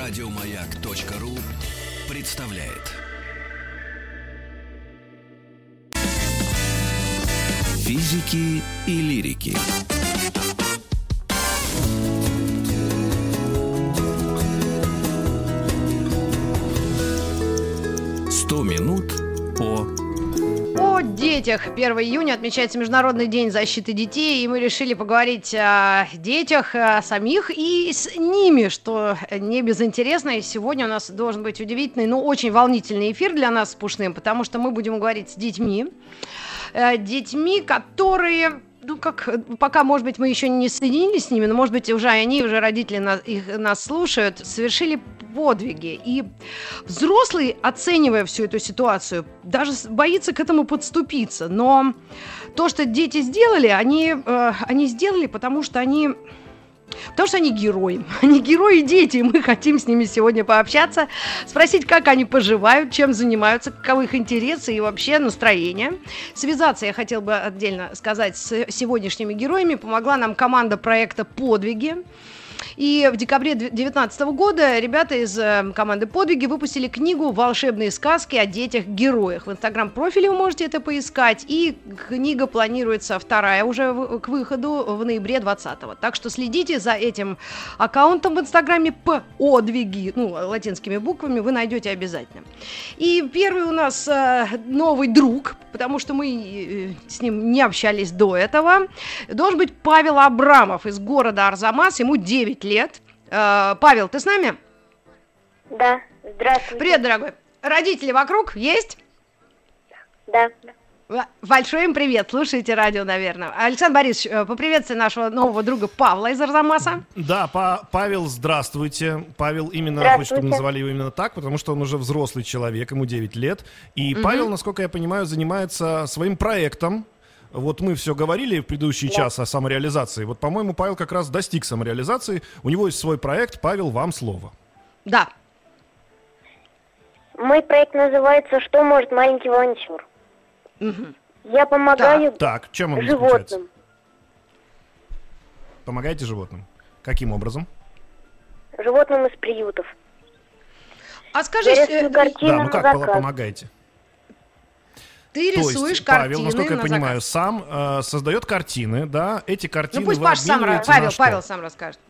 Радиомаяк.ру представляет. Физики и лирики. Сто минут детях. 1 июня отмечается Международный день защиты детей, и мы решили поговорить о детях о самих и с ними, что не безинтересно. И сегодня у нас должен быть удивительный, но очень волнительный эфир для нас с Пушным, потому что мы будем говорить с детьми, э, детьми, которые ну, как, пока, может быть, мы еще не соединились с ними, но, может быть, уже они, уже родители нас, их, нас слушают, совершили подвиги. И взрослый, оценивая всю эту ситуацию, даже боится к этому подступиться. Но то, что дети сделали, они, э, они сделали, потому что они Потому что они герои. Они герои дети, и мы хотим с ними сегодня пообщаться, спросить, как они поживают, чем занимаются, каковы их интересы и вообще настроение. Связаться, я хотел бы отдельно сказать, с сегодняшними героями помогла нам команда проекта «Подвиги». И в декабре 2019 года ребята из э, команды «Подвиги» выпустили книгу «Волшебные сказки о детях-героях». В инстаграм-профиле вы можете это поискать. И книга планируется вторая уже к выходу в ноябре 2020. Так что следите за этим аккаунтом в инстаграме «Подвиги», ну, латинскими буквами, вы найдете обязательно. И первый у нас э, новый друг, потому что мы э, с ним не общались до этого, должен быть Павел Абрамов из города Арзамас, ему 9 лет. Э, Павел, ты с нами? Да, здравствуйте. Привет, дорогой. Родители вокруг есть? Да. Большой им привет, слушайте радио, наверное. Александр Борисович, э, поприветствуй нашего нового друга Павла из Арзамаса. Да, Па- Павел, здравствуйте. Павел именно Здравствуйте. хочет, чтобы называли его именно так, потому что он уже взрослый человек, ему 9 лет. И Павел, насколько я понимаю, занимается своим проектом. Вот мы все говорили в предыдущий час о самореализации. Вот, по-моему, Павел как раз достиг самореализации. У него есть свой проект. Павел, вам слово. Да. Мой проект называется «Что может маленький волонтер?». Мгм. Я помогаю Так, чем он заключается? животным, Помогаете животным? Каким образом? животным из приютов. А скажи, Я э, рисую картины да, ну как помогаете? Ты То рисуешь есть картины Павел, насколько я на понимаю, заказ. сам э, создает картины, да? Эти картины Ну пусть Паш сам, Павел? Павел сам расскажет.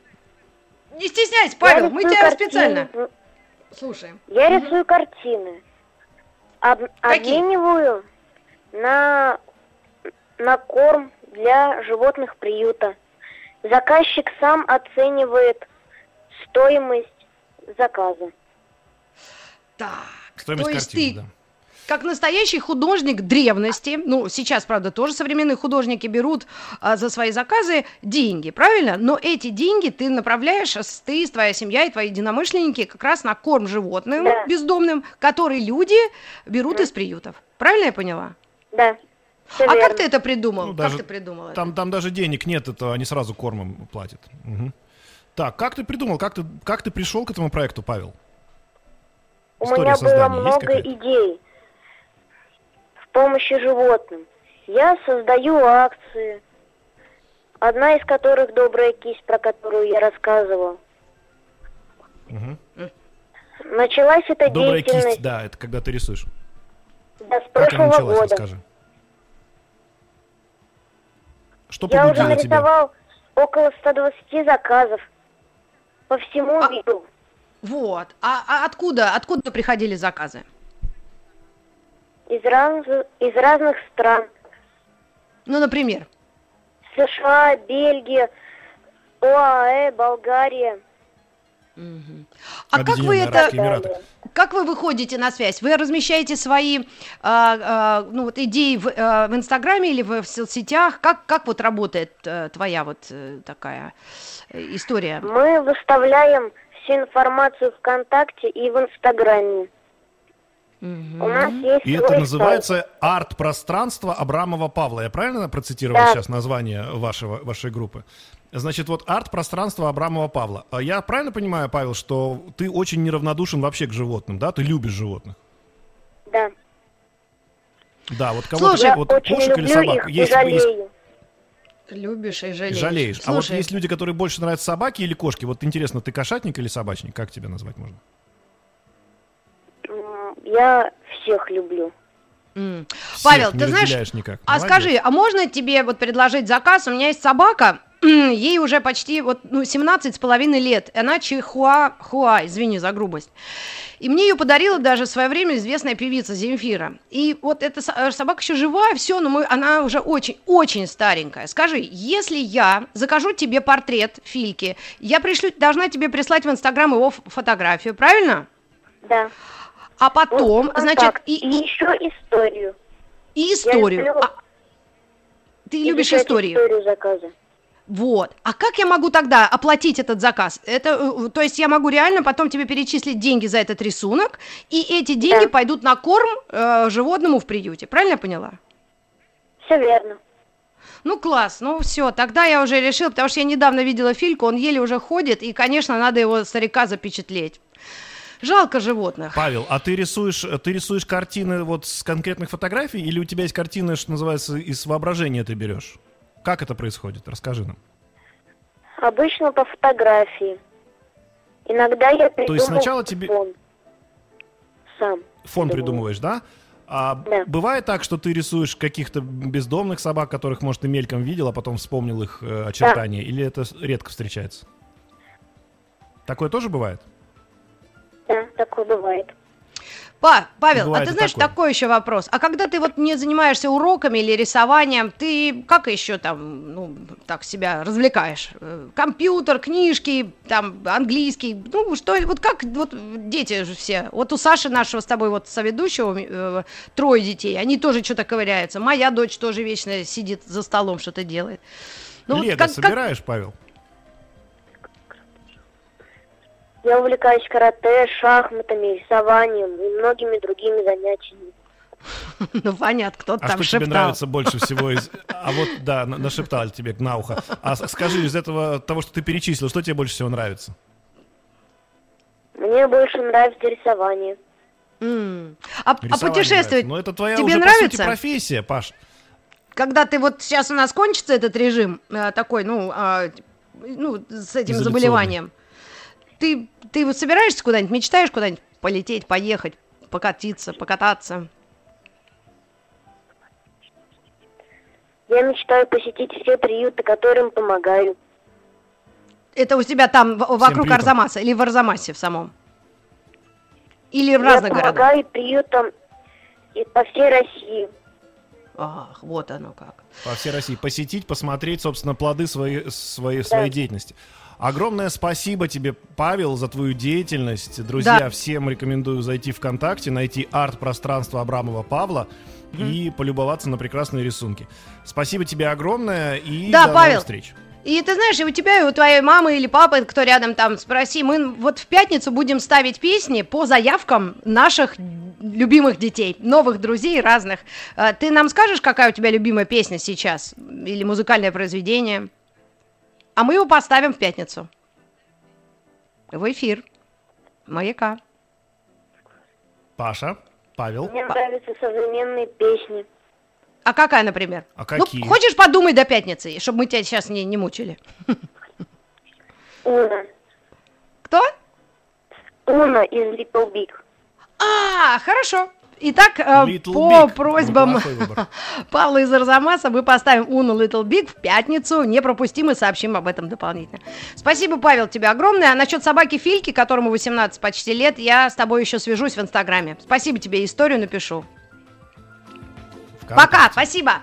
Не стесняйся, Я Павел, мы рисую тебя картины- специально слушаем. Я рисую картины. Об- Какие? обмениваю на, на корм для животных приюта. Заказчик сам оценивает стоимость заказа. Так, Стоимость то есть картины, ты да. Как настоящий художник древности, ну, сейчас, правда, тоже современные художники берут а, за свои заказы деньги, правильно? Но эти деньги ты направляешь, с- ты, твоя семья и твои единомышленники как раз на корм животным Да. бездомным, которые люди берут из приютов. Правильно я поняла? Да, всё а верно. как ты это придумал? Ну, как даже ты придумал это? Там, там даже денег нет, это они сразу кормом платят. Мгм. Так, как ты придумал, как ты, как ты пришел к этому проекту, Павел? У История меня было много идей помощи животным. Я создаю акции, одна из которых добрая кисть, про которую я рассказывал. Мгм. Началась эта Добрая деятельность кисть, да, это когда ты рисуешь. да, с Как она прошлого началась, года. расскажи. Что Я уже побудило тебя? нарисовал около 120 заказов по всему А- миру. Вот. А, а откуда, откуда приходили заказы? Из, раз- из разных стран. Ну, например. США, Бельгия, ОАЭ, Болгария. А как вы это, Эмираты. как вы выходите на связь? Вы размещаете свои, а, а, ну вот идеи в, а, в Инстаграме или в, в соцсетях? Как как вот работает э, твоя вот э, такая э, история? Мы выставляем всю информацию ВКонтакте и в Инстаграме. Мгм. У нас есть И это называется арт-пространство Абрамова Павла. Я правильно процитировал Да. сейчас название вашего, вашей группы? Значит, вот арт-пространство Абрамова Павла. А Я правильно понимаю, Павел, что ты очень неравнодушен вообще к животным, да? Ты любишь животных. Да. Да, вот кого-то, Слушай, Я вот очень кошек или люблю собак. их и Есть, есть- жалею. Любишь и жалеешь. Жалеешь. А вот Слушай, есть люди, которые больше нравятся собаки или кошки. Вот интересно, ты кошатник или собачник? Как тебя назвать можно? Я всех люблю. м. Всех Павел, ты знаешь, никак. А Молодец. скажи, а можно тебе вот предложить заказ? У меня есть собака, ей уже почти вот, ну, 17 с половиной лет. и Она чихуа, хуа, извини за грубость. И мне ее подарила даже в свое время известная певица Земфира. И вот эта э, собака еще живая, все, но мы, она уже очень-очень старенькая. Скажи, если я закажу тебе портрет Фильки, я пришлю, должна тебе прислать в Инстаграм его фотографию, правильно? Да. А потом, Ну, значит, контакт. и, и еще историю. и историю. люблю А, ты любишь изучать историю? историю заказа. Вот. А как я могу тогда оплатить этот заказ? Это, э, то есть я могу реально потом тебе перечислить деньги за этот рисунок, и эти деньги Да. пойдут на корм э, животному в приюте. Правильно я поняла? Все верно. Ну, класс, ну все, тогда я уже решила, потому что я недавно видела Фильку, он еле уже ходит, и, конечно, надо его старика запечатлеть. Жалко животных. Павел, а ты рисуешь, ты рисуешь картины вот с конкретных фотографий, или у тебя есть картины, что называется, из воображения ты берешь? Как это происходит? Расскажи нам. Обычно по фотографии. Иногда я придумываю сначала тебе- фон. Сам. Фон придумываю. придумываешь, да? А Да. бывает так, что ты рисуешь каких-то бездомных собак, которых, может, ты мельком видел, а потом вспомнил их э, очертания? Или это редко встречается? Такое тоже бывает? Такое бывает. Па, Павел, Бывает а ты знаешь, такое. такой еще вопрос. А когда ты вот не занимаешься уроками или рисованием, ты как еще там, ну, так себя развлекаешь? Э, Компьютер, книжки, там, английский, ну, что, вот как, вот дети же все. Вот у Саши нашего с тобой вот соведущего э, трое детей, они тоже что-то ковыряются. Моя дочь тоже вечно сидит за столом, что-то делает. Ну, вот Лего как- как- собираешь, Павел? Я увлекаюсь карате, шахматами, рисованием и многими другими занятиями. Ну, понятно, кто-то А там что тебе шептал. нравится больше всего из... А вот, да, на- нашептали тебе на ухо. А скажи, из этого, того, что ты перечислил, что тебе больше всего нравится? Мне больше нравится рисование. М. А, а путешествовать нравится. Ну, это твоя тебе уже, по нравится? сути, профессия, Паш. когда ты вот сейчас у нас кончится этот режим э, такой, ну, а, ну, с этим заболеванием, ты, ты вот собираешься куда-нибудь, мечтаешь куда-нибудь полететь, поехать, покатиться, покататься? Я мечтаю посетить все приюты, которым помогаю. Это у тебя там в- вокруг. Арзамаса или в Арзамасе в самом? Или в Я разных городах? помогаю приютам и по всей России. Ах, вот оно как. по всей России посетить, посмотреть, собственно, плоды своей, своей, своей деятельности. Огромное спасибо тебе, Павел, за твою деятельность. Друзья, Да. всем рекомендую зайти ВКонтакте, найти арт-пространство Абрамова Павла и полюбоваться на прекрасные рисунки. Спасибо тебе огромное и Да, до Павел. новых встреч. И ты знаешь, и у тебя, и у твоей мамы или папы, кто рядом там, спроси, мы вот в пятницу будем ставить песни по заявкам наших любимых детей, новых друзей разных. А, Ты нам скажешь, какая у тебя любимая песня сейчас? Или музыкальное произведение? А мы его поставим в пятницу. В эфир. Маяка. Паша, Павел. Мне нравятся современные песни. А какая, например? А какие? Ну, хочешь подумай до пятницы, чтобы мы тебя сейчас не, не мучили? Уна. Кто? Уна из Little Big. А, хорошо. Итак, э, Little по Big. просьбам. Павла из Арзамаса мы поставим Уну Little Big в пятницу. Не пропустим и сообщим об этом дополнительно. Спасибо, Павел, тебе огромное. А насчет собаки Фильки, которому 18 почти лет, я с тобой еще свяжусь в Инстаграме. Спасибо тебе, историю напишу. Пока, спасибо.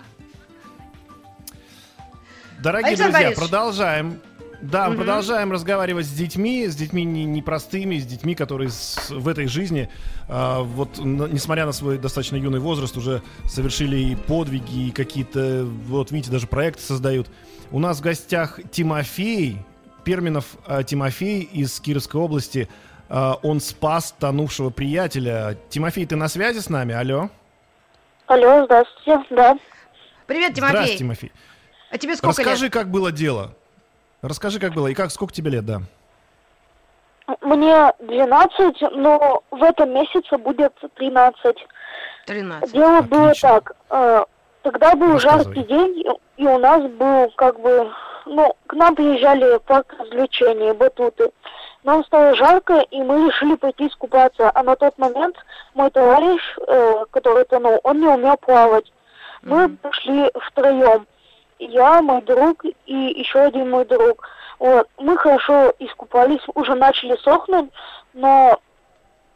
Дорогие Александр друзья, Борисович. продолжаем. Да, мы продолжаем разговаривать с детьми, с детьми не- непростыми, с детьми, которые с- в этой жизни, а, вот, на- несмотря на свой достаточно юный возраст, уже совершили и подвиги, и какие-то, вот видите, даже проекты создают. У нас в гостях Тимофей, Перминов а, Тимофей из Кировской области. А, он спас тонувшего приятеля. Тимофей, ты на связи с нами? Алло? Алло, здравствуйте, да. Привет, Тимофей. Здравствуйте, Тимофей. А тебе сколько Расскажи, лет? как было дело. Расскажи, как было. И как, сколько тебе лет, да? Мне 12, но в этом месяце будет 13. 13. Дело было Отлично. так. э, тогда был Рассказывай. жаркий день, и- у нас был как бы, ну, к нам приезжали парк развлечений, батуты. Нам стало жарко, и мы решили пойти искупаться. А на тот момент мой товарищ, э, который тонул, он не умел плавать. Мы пошли втроем. Я, мой друг и еще один мой друг. Вот. Мы хорошо искупались, уже начали сохнуть, но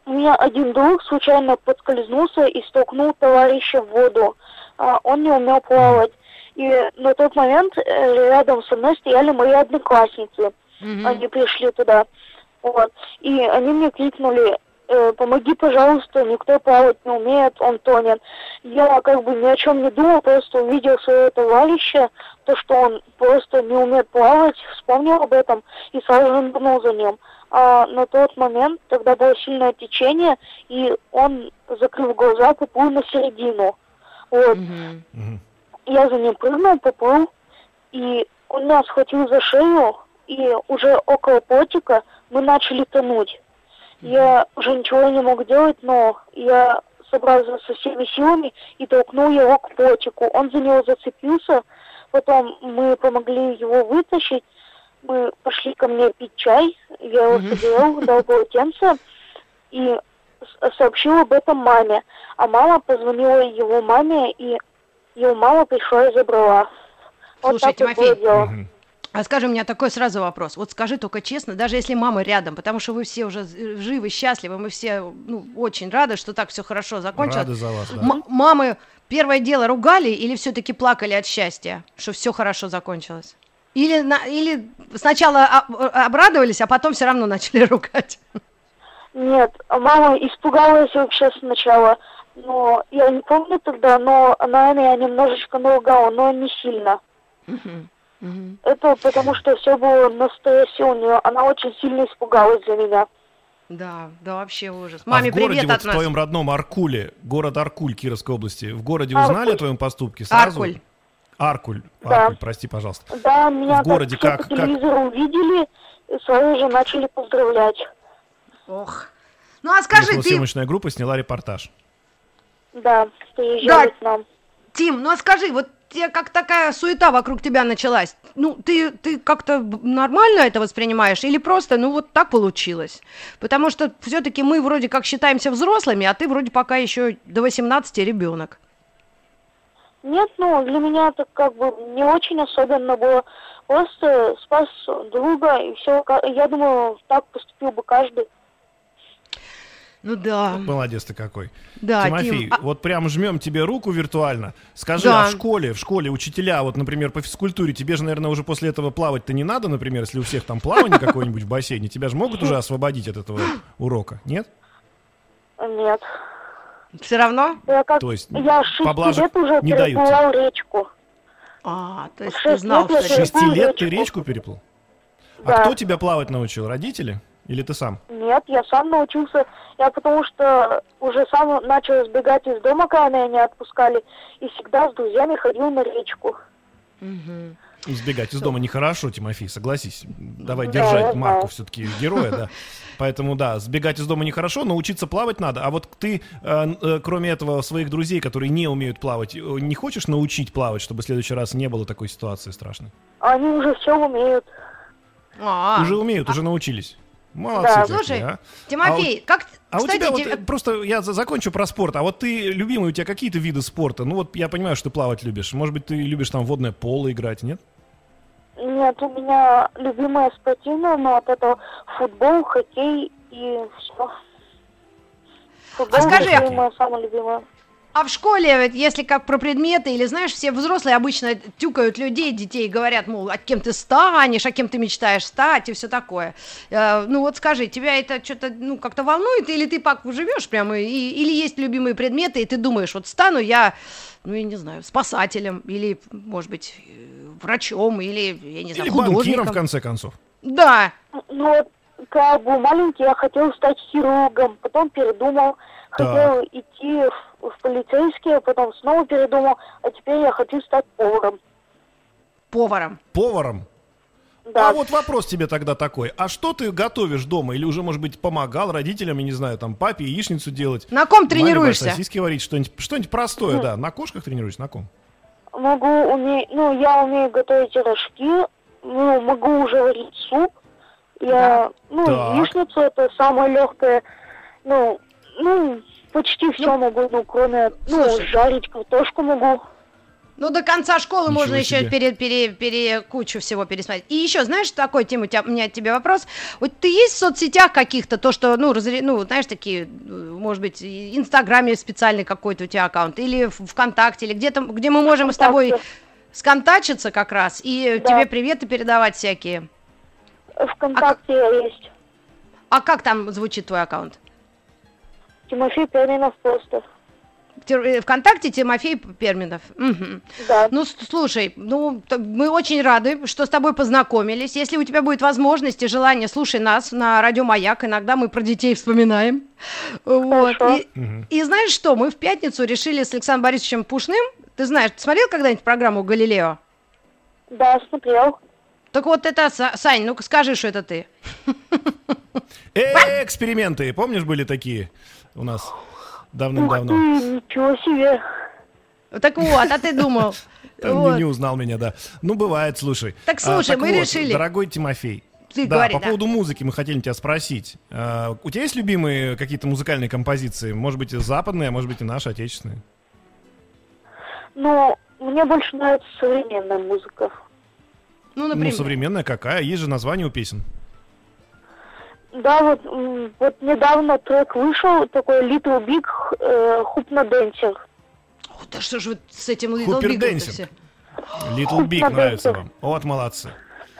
у меня один друг случайно подскользнулся и столкнул товарища в воду. А, он не умел плавать. И на тот момент э, рядом со мной стояли мои одноклассницы. Мгм. Они пришли туда. Вот. И они мне крикнули, э, помоги, пожалуйста, никто плавать не умеет, он тонет. Я как бы ни о чем не думал, просто увидел своего товарища, то, что он просто не умеет плавать, вспомнил об этом и сразу же нырнул за ним. А на тот момент тогда было сильное течение, и он, закрыв глаза, поплыл на середину. Вот. Я за ним прыгнул, поплыл, и он меня схватил за шею, и уже около плотика мы начали тонуть. Я уже ничего не мог делать, но я собрался со всеми силами и толкнул его к плотику. Он за него зацепился, потом мы помогли его вытащить, мы пошли ко мне пить чай, я его согрел, дал полотенце и сообщил об этом маме. А мама позвонила его маме, и его мама пришла и забрала. Вот Слушай, так Тимофей, было дело. А скажи, у меня такой сразу вопрос. Вот скажи только честно, даже если мама рядом, потому что вы все уже живы, счастливы, мы все ну, очень рады, что так все хорошо закончилось. Рады за вас, да. М- мамы первое дело ругали или все-таки плакали от счастья, что все хорошо закончилось? Или, на- или сначала а- обрадовались, а потом все равно начали ругать? Нет, а мама испугалась вообще сначала. Но я не помню тогда, но она меня немножечко наругала, но не сильно. Мгм. Это потому, что все было на стрессе у нее. Она очень сильно испугалась за меня. Да, да, вообще ужас. А Маме в городе, привет вот от в нас. твоем родном Аркуле, город Аркуль Кировской области, в городе Аркуль. узнали о твоем поступке сразу? Аркуль. Аркуль. Да. Аркуль, прости, пожалуйста. Да, меня В городе как, как- все по как? телевизору увидели, и сразу же начали поздравлять. Ох. Ну а скажи, ты, съемочная группа сняла репортаж. Да, приезжали Да. к нам. Тим, ну а скажи, вот тебе как такая суета вокруг тебя началась? Ну, ты, ты как-то нормально это воспринимаешь или просто, ну, вот так получилось? Потому что все-таки мы вроде как считаемся взрослыми, а ты вроде пока еще до 18 ребенок. Нет, ну, для меня это как бы не очень особенно было. Просто спас друга, и все. Я думаю, так поступил бы каждый. Ну да, Молодец ты какой. да, Тимофей, Тим. а- вот прям жмем тебе руку виртуально. Скажи, Да. а в школе, в школе учителя, вот, например, по физкультуре, тебе же, наверное, уже после этого плавать-то не надо, например, если у всех там плавание какое-нибудь в бассейне, тебя же могут уже освободить от этого урока, нет? Нет. все равно? Я как То есть я поблажек лет уже не дают переплывал речку. А, то есть ты Шесть знал, что... Шести лет ты речку. переплыл? А кто тебя плавать научил? Родители? Или ты сам? Нет, я сам научился. Я потому что уже сам начал сбегать из дома, когда меня не отпускали, и всегда с друзьями ходил на речку. Избегать из дома нехорошо, Тимофей, согласись. Давай Да, держать марку все-таки героя, да. Поэтому, да, сбегать из дома нехорошо, но учиться плавать надо. А вот ты, э, э, кроме этого, своих друзей, которые не умеют плавать, э, не хочешь научить плавать, чтобы в следующий раз не было такой ситуации страшной? Они уже все умеют. А, Уже умеют, уже научились. Молодцы Да. Слушай, а. Тимофей, как... А у кстати, тебя вот, те- э, просто, я за- закончу про спорт, а вот ты, любимые у тебя какие-то виды спорта? Ну вот я понимаю, что ты плавать любишь. Может быть, ты любишь там водное поло играть, нет? Нет, у меня любимая спортивная, но от этого футбол, хоккей и все. Футбол А скажи, это моя самая любимая. А в школе, если как про предметы, или знаешь, все взрослые обычно тюкают людей, детей, говорят, мол, а кем ты станешь, а кем ты мечтаешь стать, и все такое. Э, ну вот скажи, тебя это что-то, ну, как-то волнует, или ты пак живешь прямо, и, или есть любимые предметы, и ты думаешь, вот стану я, ну, я не знаю, спасателем, или, может быть, врачом, или, я не знаю, Или банкиром, художником. в конце концов. Да, Ну вот, когда был маленький, я хотел стать хирургом, потом передумал, хотел идти в, в полицейские, потом снова передумал, а теперь я хочу стать поваром. поваром. Поваром. Да. А вот вопрос тебе тогда такой. А что ты готовишь дома? Или уже, может быть, помогал родителям, я не знаю, там, папе яичницу делать? На ком маме тренируешься? сосиски варить, что-нибудь, что-нибудь простое, да. На кошках тренируешься, на ком? могу уметь, ну, я умею готовить рожки, ну, могу уже варить суп. Я, ну, Так. яичницу это самое легкое, ну, ну, почти все могу, ну, кроме, ну, слушай. жарить картошку могу. Ну, до конца школы Ничего можно еще себе. пере, пере, пере- кучу всего пересмотреть. И еще, знаешь, такой, Тим, у, тебя, у меня к тебе вопрос. Вот ты есть в соцсетях каких-то, то, что, ну, разре- ну, знаешь, такие, может быть, Инстаграме специальный какой-то у тебя аккаунт, или ВКонтакте, или где-то, где мы можем с тобой ВКонтакте. сконтачиться как раз, и Да. тебе приветы передавать всякие. ВКонтакте есть А как там звучит твой аккаунт? Тимофей Перминов просто. Э, ВКонтакте Тимофей Перминов. Мгм. Да. Ну, слушай, ну, мы очень рады, что с тобой познакомились. Если у тебя будет возможность и желание, слушай нас на радио Маяк. Иногда мы про детей вспоминаем. Вот. И, и знаешь что, мы в пятницу решили с Александром Борисовичем Пушным. Ты знаешь, ты смотрел когда-нибудь программу «Галилео»? Да, смотрел. Так вот это, Са- Сань, ну-ка скажи, что это ты. Эксперименты, помнишь, были такие у нас давным-давно? ничего себе. Так вот, а ты думал. Там Вот. не, не узнал меня, да. Ну, бывает, слушай. Так слушай, мы вот, решили- Дорогой Тимофей. Ты да, говори, по да. поводу музыки мы хотели тебя спросить. А, у тебя есть любимые какие-то музыкальные композиции? Может быть, и западные, а может быть, и наши, отечественные? Ну, мне больше нравится современная музыка. Ну, Ну, например. современная какая? Есть же название у песен. Да, вот, вот недавно трек вышел, такой Little Big э, Хупна. О, да что же вы с этим Little Хупер Big Дэнсинг. все? Little Big нравится вам. Вот, молодцы.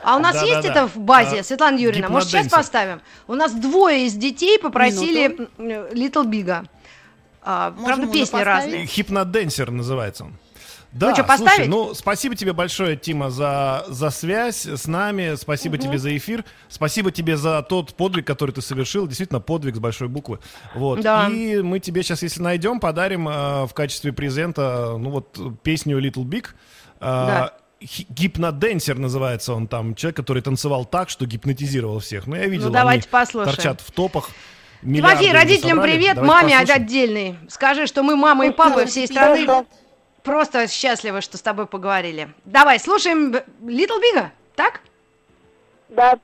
А у нас Да, есть да, это да. в базе, А, Светлана Юрьевна? Может, сейчас поставим? У нас двое из детей попросили м, Little Big. А, Можем правда, песни поставить? разные. Хипноденсер называется он. Да, Ну слушай, поставить? ну спасибо тебе большое, Тима, за, за связь с нами, спасибо тебе за эфир, спасибо тебе за тот подвиг, который ты совершил, действительно подвиг с большой буквы. Вот. Да. И мы тебе сейчас, если найдем, подарим э, в качестве презента, ну вот, песню Little Big. Да. Хи- Гипноденсер называется он там, человек, который танцевал так, что гипнотизировал всех. Ну, я видел, Ну, давайте они послушаем. торчат в топах. Тимофей, родителям собрали. привет, Давайте маме послушаем. отдельный. Скажи, что мы, мама и папа всей страны, Хорошо. Просто счастливы, что с тобой поговорили. Давай, слушаем Little Big, так? Да,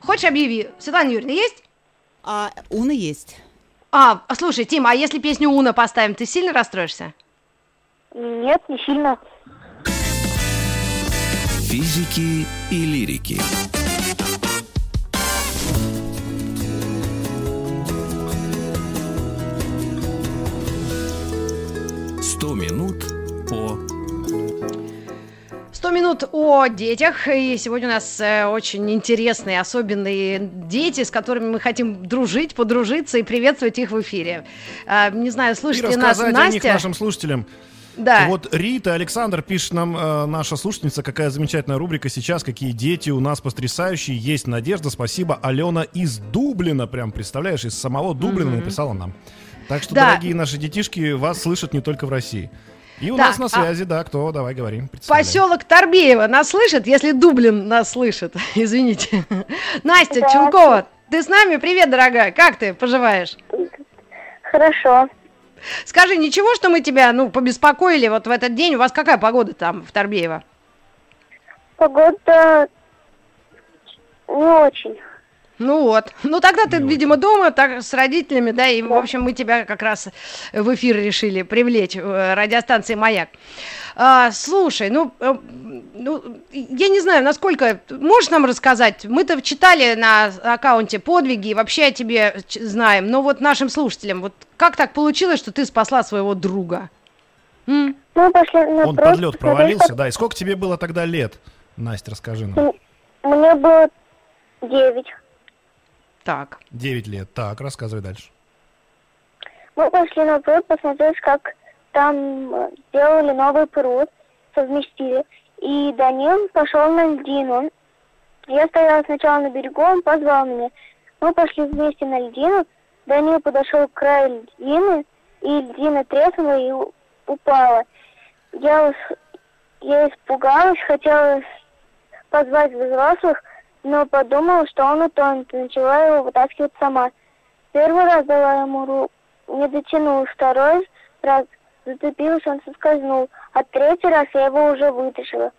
Хочешь объяви? Светлана Юрьевна, есть? А Уна есть. А, слушай, Тима, а если песню Уна поставим, ты сильно расстроишься? нет, не сильно. Физики и лирики. Сто минут 100 минут о детях. И сегодня у нас э, очень интересные, особенные дети, с которыми мы хотим дружить, подружиться и приветствовать их в эфире. А, не знаю, И слушайте нас рассказать о них Настя. нашим слушателям. Да. Вот Рита, Александр пишет нам, э, наша слушательница, какая замечательная рубрика сейчас, какие дети у нас потрясающие, есть надежда, спасибо. Алена из Дублина, прям представляешь, из самого Дублина написала нам. Так что, Да. дорогие наши детишки, вас слышат не только в России. И у Так, нас на а- связи, да, кто, давай говорим. Поселок Торбеево нас слышит, если Дублин нас слышит. Извините. Настя Да. Чулкова, ты с нами? Привет, дорогая. Как ты поживаешь? Хорошо. Скажи, ничего, что мы тебя, ну, побеспокоили вот в этот день? У вас какая погода там в Торбеево? Погода не очень. Ну вот. Ну тогда ты, видимо, дома так с родителями, да, и, в общем, мы тебя как раз в эфир решили привлечь, э, радиостанции «Маяк». А, слушай, ну, э, ну, я не знаю, насколько... Можешь нам рассказать? Мы-то читали на аккаунте подвиги и вообще о тебе знаем, но вот нашим слушателям, вот как так получилось, что ты спасла своего друга? М? Мы пошли на Он под лед провалился, да. И сколько тебе было тогда лет? Настя, расскажи нам. Мне было девять. Так. Девять лет. Так, рассказывай дальше. Мы пошли на пруд посмотреть, как там э, делали новый пруд, совместили. И Данил пошел на льдину. Я стояла сначала на берегу, он позвал меня. Мы пошли вместе на льдину. Данил подошел к краю льдины, и льдина треснула и упала. Я, ус- я испугалась, хотела позвать взрослых, но подумала, что он утонет, и начала его вытаскивать сама. Первый раз дала ему руку, не дотянул, второй раз зацепилась, он соскользнул, А третий раз я его уже вытащила.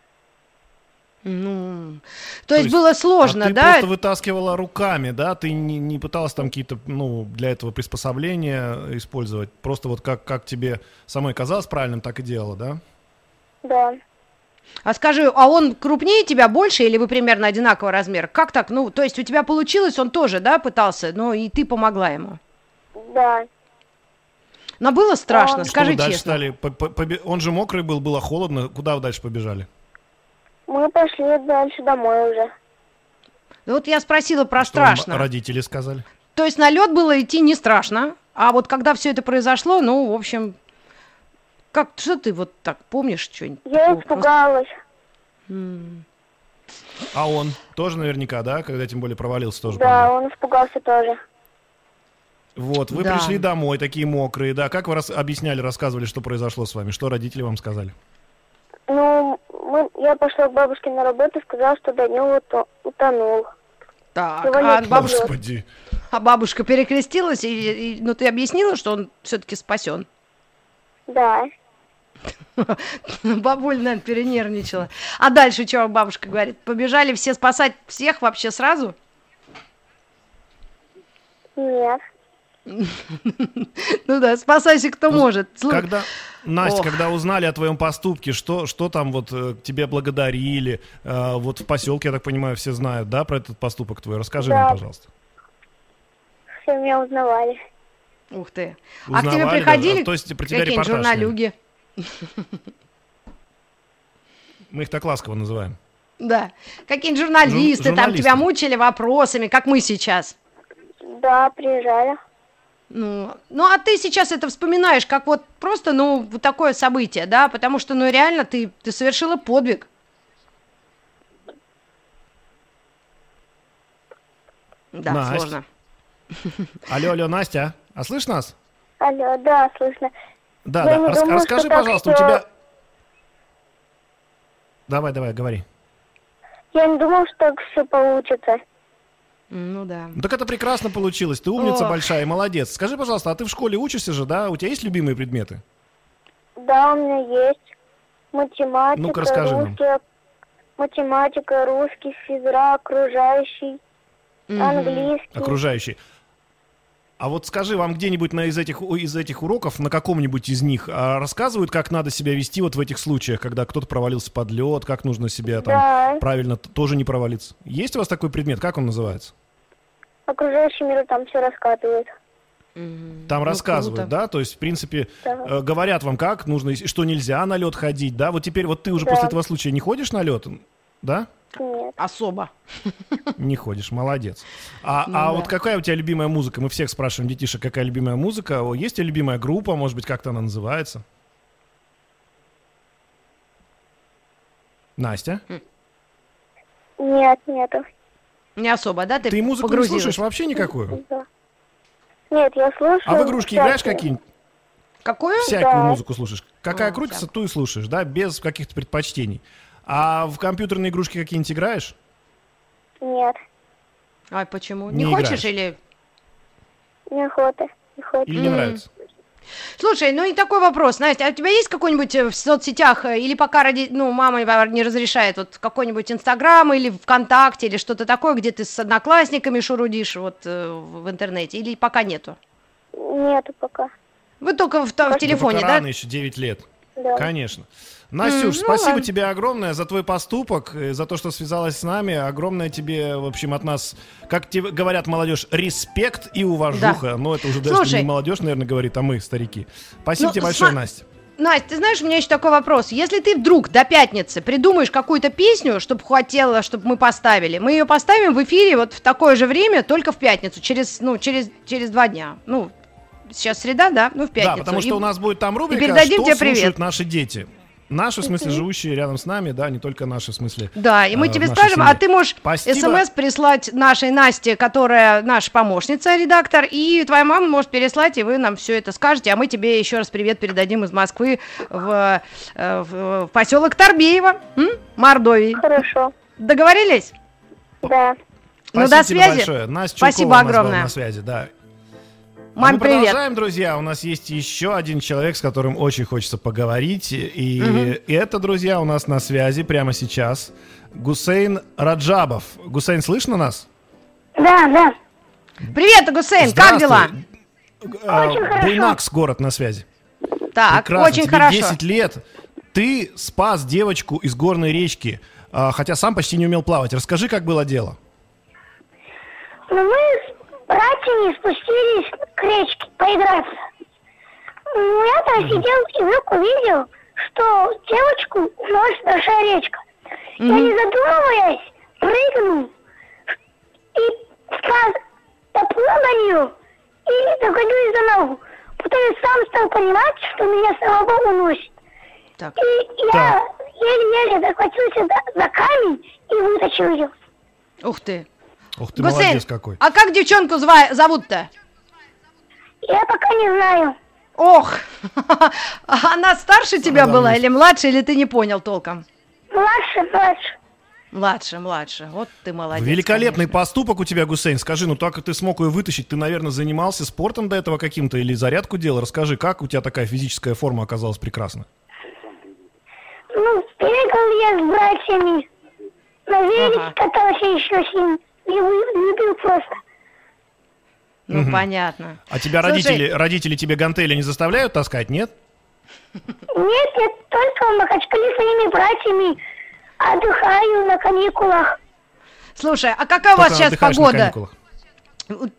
Ну, то, есть, было сложно, а ты да? просто вытаскивала руками, да? Ты не, не пыталась там какие-то, ну, для этого приспособления использовать? Просто вот как, как тебе самой казалось правильным, так и делала, да? Да. А скажи, а он крупнее тебя, больше, или вы примерно одинакового размера? Как так? Ну, то есть у тебя получилось, он тоже, да, пытался, но и ты помогла ему? Да. Но было страшно, Он- Что скажи вы дальше честно. стали? По- по- побе- Он же мокрый был, было холодно. Куда вы дальше побежали? Мы пошли дальше домой уже. Ну, Вот я спросила про Что вам страшно. родители сказали? То есть на лед было идти не страшно, а вот когда все это произошло, ну, в общем, как, что ты вот так помнишь что-нибудь? Я такого? испугалась. М. А он тоже наверняка, да? Когда тем более провалился тоже. Да, по-моему. он испугался тоже. Вот, вы Да. пришли домой, такие мокрые, да? Как вы рас- объясняли, рассказывали, что произошло с вами? Что родители вам сказали? Ну, мы, я пошла к бабушке на работу и сказала, что Данил уто- утонул. Так, а, бабушка, Господи. а бабушка перекрестилась, и, и- ну, ты объяснила, что он все-таки спасен? Да. Бабуль, наверное, перенервничала. А дальше что бабушка говорит? Побежали все спасать всех вообще сразу? Нет. Ну да, спасайся кто может. Слу- Когда, Настя, Ох. когда узнали о твоем поступке, что, что там вот э, тебе благодарили? Э, вот в поселке, я так понимаю, все знают, да, про этот поступок твой? Расскажи Да. нам, пожалуйста. Все меня узнавали. Ух ты. а к тебе Узнавали, да? приходили то есть про тебя какие-нибудь репортаж сняли? Мы их так ласково называем. Да. Какие-нибудь журналисты там журналисты. тебя мучили вопросами, как мы сейчас. Да, приезжали. Ну, ну, а ты сейчас это вспоминаешь как вот просто, ну, вот такое событие, да, потому что, ну, реально ты, ты совершила подвиг. Да, Насть. сложно. Алло, алло, Настя, а слышь нас? Алло, да, слышно. Да, Я да. Рас- думаю, расскажи, пожалуйста, у всё- тебя... Давай, давай, говори. Я не думал, что так все получится. Ну да. Ну так это прекрасно получилось. Ты умница Ох. большая, молодец. Скажи, пожалуйста, а ты в школе учишься же, да? У тебя есть любимые предметы? Да, у меня есть математика, Ну-ка, расскажи нам. русский, математика, русский, физра, окружающий, Мгм. английский. Окружающие. А вот скажи, вам где-нибудь на, из, этих, из этих уроков, на каком-нибудь из них, а, рассказывают, как надо себя вести вот в этих случаях, когда кто-то провалился под лед, как нужно себя там Да. правильно тоже не провалиться? Есть у вас такой предмет? Как он называется? Окружающий мир там все раскатывают. Мгм. Там Ну, рассказывают, круто. да? То есть, в принципе, Да. э, говорят вам, как нужно, что нельзя на лед ходить, да? Вот теперь вот ты уже Да. после этого случая не ходишь на лед, да? Нет. Особо. Не ходишь, молодец. А, Ну а да. вот какая у тебя любимая музыка? Мы всех спрашиваем детишек, какая любимая музыка. О, Есть у тебя любимая группа, может быть, как-то она называется? Настя? Нет, нету. Не особо, да? Ты, Ты музыку не слушаешь вообще никакую? Да. Нет, я слушаю. А в игрушки играешь всякие. какие-нибудь? Какую? Всякую Да. музыку слушаешь? Какая А, крутится, всякую. ту и слушаешь, да? Без каких-то предпочтений. А в компьютерные игрушки какие-нибудь играешь? Нет, Ай, почему? Не Не, хочешь играешь. или... неохота. Не хочется. Или не М. нравится? Слушай, ну и такой вопрос, Настя, а у тебя есть какой-нибудь э, в соцсетях, э, или пока роди... ну, мама не разрешает, вот какой-нибудь Инстаграм или ВКонтакте, или что-то такое, где ты с одноклассниками шурудишь вот э, в интернете, или пока нету? Нету пока. Вы только в, в Пока телефоне, Пока да? рано еще 9 лет. Да. Конечно. Настюш, ну спасибо ладно. тебе огромное за твой поступок, за то, что связалась с нами. Огромное тебе, в общем, от нас, как тебе говорят молодежь, респект и уважуха. Но это уже даже Слушай. не молодежь, наверное, говорит, а мы, старики. Спасибо Ну, тебе большое, сма- Настя. Настя, ты знаешь, у меня еще такой вопрос. Если ты вдруг до пятницы придумаешь какую-то песню, чтобы хватило, чтобы мы поставили, мы ее поставим в эфире вот в такое же время, только в пятницу, через, ну, через, через два дня. Ну, сейчас среда, да? Ну, в пятницу. Да, потому И- что у нас будет там рубрика передадим «Что тебе слушают привет». наши дети». Наши, в смысле, живущие рядом с нами, да, не только наши, в смысле. Да, и мы э, тебе скажем, семье. а ты можешь Спасибо. смс прислать нашей Насте, которая наша помощница, редактор, и твоя мама может переслать, и вы нам все это скажете, а мы тебе еще раз привет передадим из Москвы в, э, в, в поселок Торбеево, м? Мордовии. Хорошо. Договорились? Да. Ну, Спасибо до тебе связи. большое. Настя Спасибо Чулкова огромное. на связи, да. А Мам, мы привет. продолжаем, друзья. У нас есть еще один человек, с которым очень хочется поговорить. И это, друзья, у нас на связи прямо сейчас. Гусейн Раджабов. Гусейн, слышно нас? Да, да. Привет, Гусейн, как дела? А, Очень хорошо. Буйнакс, город на связи. Так, Прекрасно. очень Тебе хорошо. 10 лет. Ты спас девочку из горной речки, а, хотя сам почти не умел плавать. Расскажи, как было дело. Ну, мы братьями спустились к речке поиграться. Ну, я там сидел и вдруг увидел, что девочку уносит большая речка. Я, не задумываясь, прыгнул и сразу доплыл на нее и догоню за ногу. Потом я сам стал понимать, что меня самого уносит. Так. И я еле-еле захватился за, за камень и вытащил ее. Ух ты. Ух ты, Гусейн, молодец какой. а как девчонку зва- зовут-то? Я пока не знаю. Ох, она старше тебя да, была есть. или младше, или ты не понял толком? Младше, младше. Младше, младше. Вот ты молодец. Великолепный конечно. поступок у тебя, Гусейн. Скажи, ну так как ты смог ее вытащить, ты, наверное, занимался спортом до этого каким-то или зарядку делал? Расскажи, как у тебя такая физическая форма оказалась прекрасна? Ну, бегал я с братьями. На велике Ага. катался еще с ним. Любил, любил просто. Ну, понятно. А тебя Слушай, родители, родители тебе гантели не заставляют таскать, нет? Нет, я только в Махачкале своими братьями отдыхаю на каникулах. Слушай, а какая у вас сейчас погода? каникулах.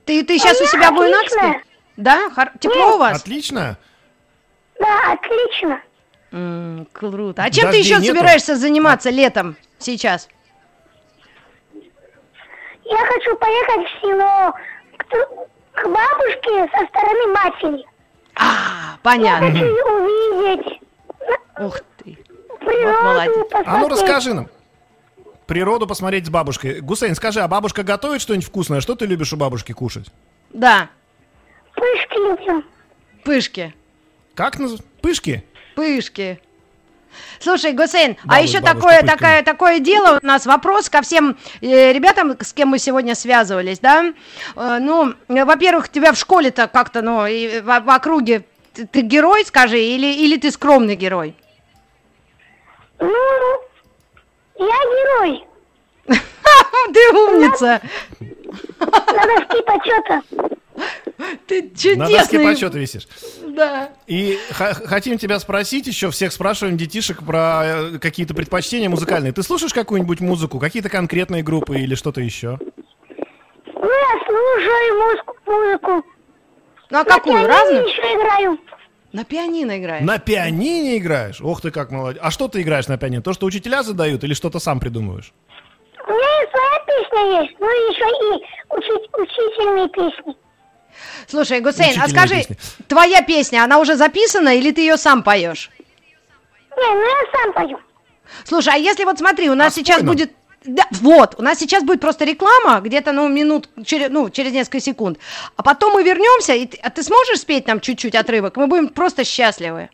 Ты, ты сейчас у меня себя в Буйнакске? Да? Хор- Тепло у вас? Отлично. Да, отлично. М, круто. А чем ты Дождей еще нету? собираешься заниматься летом сейчас? Я хочу поехать в село к, к бабушке со стороны матери. А, Я понятно. хочу ее увидеть. Ух ты. Природу молодец. посмотреть. А ну расскажи нам. Природу посмотреть с бабушкой. Гусейн, скажи, а бабушка готовит что-нибудь вкусное? Что ты любишь у бабушки кушать? Да, Пышки пышки. Как наз... Пышки? Пышки. Слушай, Гусейн, а Балуй еще такое, такое, такое дело у нас, вопрос ко всем э, ребятам, с кем мы сегодня связывались, да? Э, ну, э, во-первых, тебя в школе-то как-то, ну, и в, в округе, ты, ты герой, скажи, или, или ты скромный герой? Ну, я герой. Ты умница! На доске почета. Ты На доске чудесный! почета висишь. Да. И х- хотим тебя спросить еще, всех спрашиваем детишек про э, какие-то предпочтения музыкальные. Ты слушаешь какую-нибудь музыку, какие-то конкретные группы или что-то еще? Ну, я слушаю музыку, музыку. Ну, а На какую? пианино Разную? еще играю. На пианино играешь. На пианине играешь? Ох ты как молодец. А что ты играешь на пианино? То, что учителя задают или что-то сам придумываешь? У меня и своя песня есть, ну и еще и учить, учительные песни. Слушай, Гусейн, а скажи, песни. твоя песня, она уже записана или ты ее сам поешь? Не, ну я сам пою. Слушай, а если вот смотри, у нас А сейчас будет... Да, вот, у нас сейчас будет просто реклама, где-то, ну, минут, через, ну, через несколько секунд. А потом мы вернемся, и ты, а ты сможешь спеть нам чуть-чуть отрывок? Мы будем просто счастливы.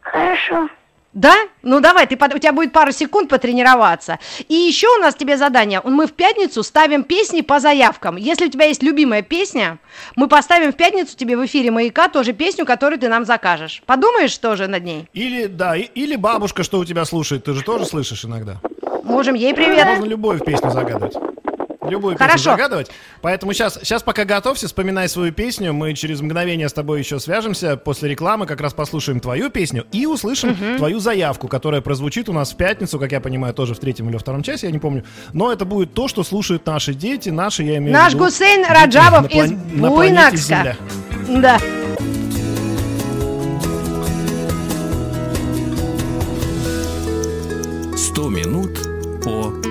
Хорошо. Да? Ну давай, ты, у тебя будет пару секунд потренироваться. И еще у нас тебе задание. Мы в пятницу ставим песни по заявкам. Если у тебя есть любимая песня, мы поставим в пятницу тебе в эфире «Маяка» тоже песню, которую ты нам закажешь. Подумаешь тоже над ней? Или, да, и- или бабушка, что у тебя слушает, ты же тоже слышишь иногда. Можем ей привет. Можно любую песню загадывать. Любую песню Хорошо. загадывать. Поэтому сейчас, сейчас пока готовься, вспоминай свою песню. Мы через мгновение с тобой еще свяжемся. После рекламы как раз послушаем твою песню и услышим твою заявку, которая прозвучит у нас в пятницу, как я понимаю, тоже в третьем или во втором часе, я не помню. Но это будет то, что слушают наши дети, наши, я имею Наш в виду... Гусейн дети Раджабов из Буйнакска. Земля. Да. Сто минут по 100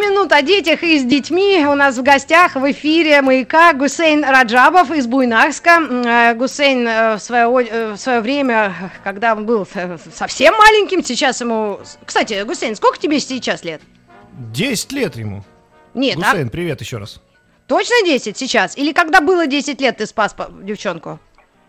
минут о детях и с детьми. У нас в гостях в эфире «Маяка» Гусейн Раджабов из Буйнакска. Э, Гусейн э, в свое, э, в свое время, когда он был совсем маленьким, сейчас ему... Кстати, Гусейн, сколько тебе сейчас лет? 10 лет ему. Нет, а Гусейн, привет еще раз. точно 10 сейчас? Или когда было 10 лет, ты спас девчонку?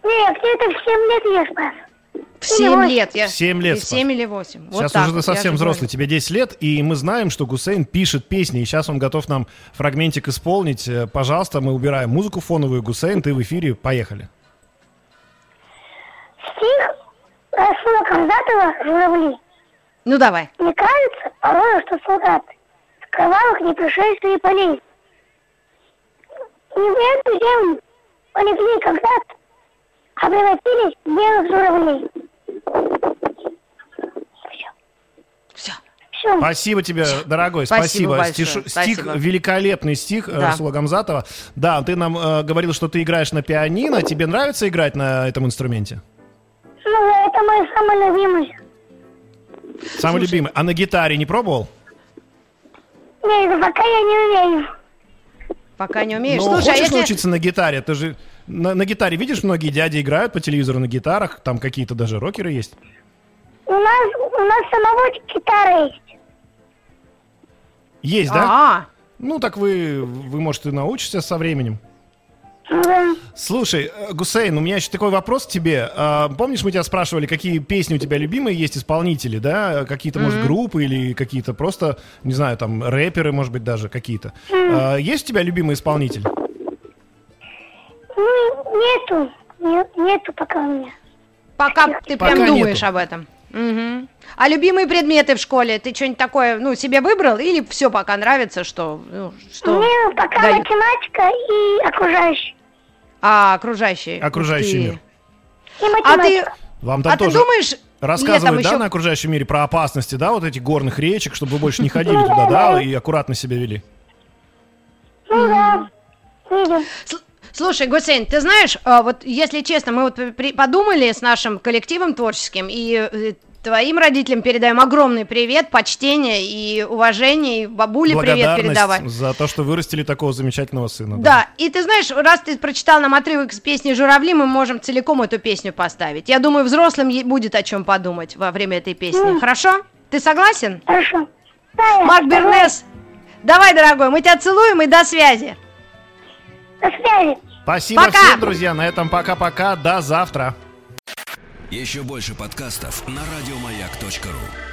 Не, где-то в 7 лет я спас. В 7 лет. Я... В семь лет, В 7 или 8. Вот Сейчас так уже вот, ты совсем взрослый, говорю. тебе 10 лет, и мы знаем, что Гусейн пишет песни, и сейчас он готов нам фрагментик исполнить. Э, Пожалуйста, мы убираем музыку фоновую. Гусейн, ты в эфире, поехали. Стих Расула Камзатова «Журавли». Ну давай. Мне кажется, порой, что солдаты с кровавых непришествий полей не в эту землю полегли когда-то, а превратились в белых журавлей. Все. Все. Спасибо тебе, дорогой, Спасибо спасибо. Стиш- спасибо. Стих, великолепный стих э, Да. Расула Гамзатова. Да, ты нам э, говорил, что ты играешь на пианино. Тебе нравится играть на этом инструменте? Ну, это мой самый любимый. Самый любимый. А на гитаре не пробовал? Нет, пока я не умею. Пока не умеешь. Ну, Слушай, а хочешь если... научиться на гитаре? Ты же на, на гитаре видишь, многие дяди играют по телевизору на гитарах. Там какие-то даже рокеры есть. У нас, у нас самого гитара есть. Есть, да? А, Ну, так вы, вы, может, и научитесь со временем. Да. Слушай, э, Гусейн, у меня еще такой вопрос к тебе. А, Помнишь, мы тебя спрашивали, какие песни у тебя любимые есть исполнители, да? Какие-то, может, группы или какие-то просто, не знаю, там, рэперы, может быть, даже какие-то. А, Есть у тебя любимый исполнитель? Ну, нету. Нет, нету пока у меня. пока ты Пока прям думаешь нету. об этом. Мгм. А любимые предметы в школе, ты что-нибудь такое, ну, себе выбрал или все пока нравится, что, ну, что Мне пока дают? математика и окружающий. А. Окружающий ты. мир. И А ты, математика. Вам там а ты тоже думаешь, рассказывают, летом да, еще... на окружающем мире про опасности, да, вот этих горных речек, чтобы вы больше не ходили туда, да, и аккуратно себя вели? Ну да. Слушай, Гусейн, ты знаешь, а, вот если честно, мы вот подумали с нашим коллективом творческим, и э, твоим родителям передаем огромный привет, почтение и уважение, и бабуле привет передавай. Благодарность за то, что вырастили такого замечательного сына. Да, и ты знаешь, раз ты прочитал нам отрывок из песни «Журавли», мы можем целиком эту песню поставить. Я думаю, взрослым будет о чем подумать во время этой песни. Хорошо? Ты согласен? Хорошо. Да, согласен. Бернес, давай, дорогой, мы тебя целуем и до связи. До связи. Спасибо Пока! всем, друзья. На этом пока-пока. До завтра. Еще больше подкастов на радиомаяк.ру.